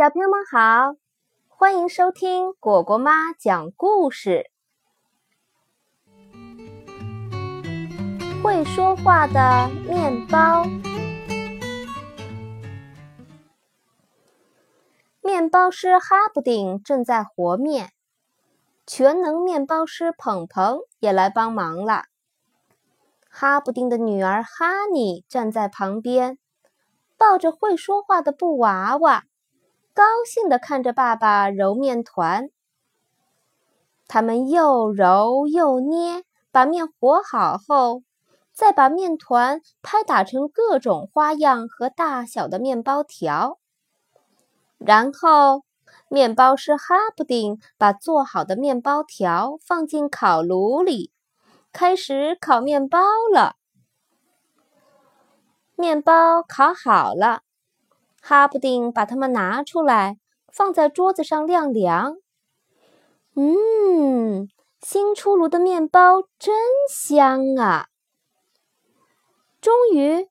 小朋友们好，欢迎收听果果妈讲故事。会说话的面包，面包师哈布丁正在和面，全能面包师鹏鹏也来帮忙了。哈布丁的女儿哈尼站在旁边，抱着会说话的布娃娃。高兴地看着爸爸揉面团，他们又揉又捏，把面和好后，再把面团拍打成各种花样和大小的面包条。然后，面包师哈布丁把做好的面包条放进烤炉里，开始烤面包了。面包烤好了。哈布丁把它们拿出来，放在桌子上晾凉。嗯，新出炉的面包真香啊！终于，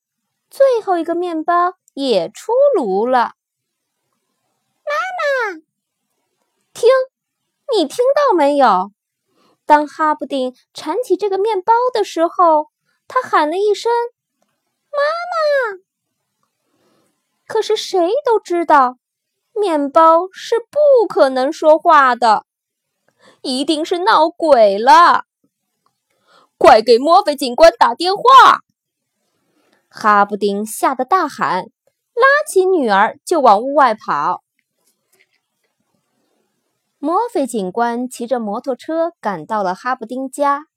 最后一个面包也出炉了。妈妈，听，你听到没有？当哈布丁铲起这个面包的时候，他喊了一声：“妈妈！”可是谁都知道，面包是不可能说话的，一定是闹鬼了。快给墨菲警官打电话！哈布丁吓得大喊，拉起女儿就往屋外跑。墨菲警官骑着摩托车赶到了哈布丁家，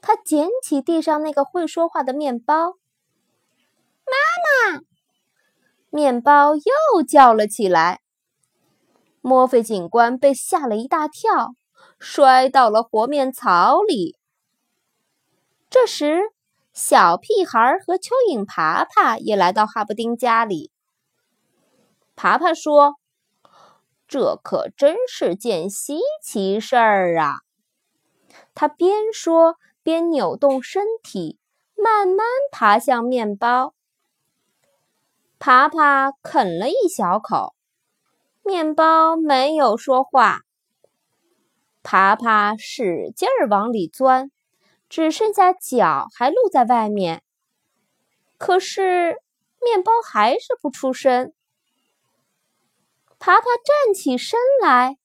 他捡起地上那个会说话的面包，妈妈。面包又叫了起来，墨菲警官被吓了一大跳，摔到了和面槽里。这时，小屁孩和蚯蚓爬爬也来到哈布丁家里。爬爬说：“这可真是件稀奇事儿啊！”他边说边扭动身体，慢慢爬向面包。爬爬啃了一小口，面包没有说话。爬爬使劲儿往里钻，只剩下脚还露在外面。可是面包还是不出声。爬爬站起身来，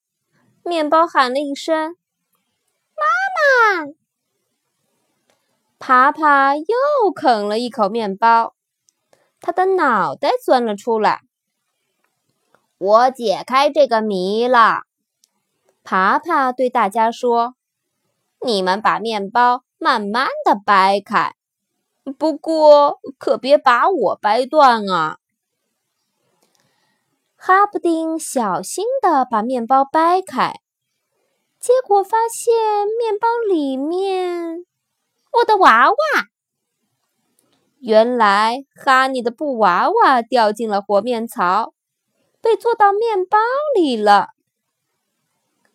面包喊了一声：“妈妈！”爬爬又啃了一口面包。他的脑袋钻了出来。我解开这个谜了，爬爬对大家说：“你们把面包慢慢的掰开，不过可别把我掰断啊。”哈布丁小心的把面包掰开，结果发现面包里面，我的娃娃。原来哈尼的布娃娃掉进了和面槽，被做到面包里了。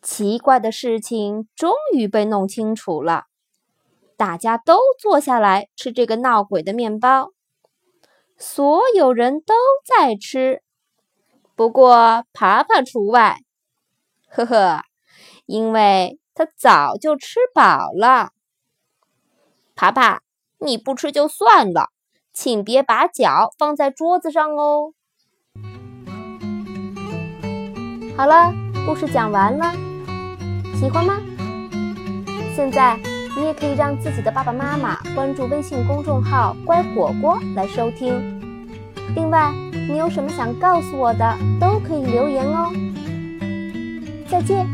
奇怪的事情终于被弄清楚了，大家都坐下来吃这个闹鬼的面包，所有人都在吃，不过爬爬除外。呵呵，因为他早就吃饱了。爬爬，你不吃就算了。请别把脚放在桌子上哦。好了，故事讲完了，喜欢吗？现在你也可以让自己的爸爸妈妈关注微信公众号“乖果果”来收听。另外，你有什么想告诉我的，都可以留言哦。再见。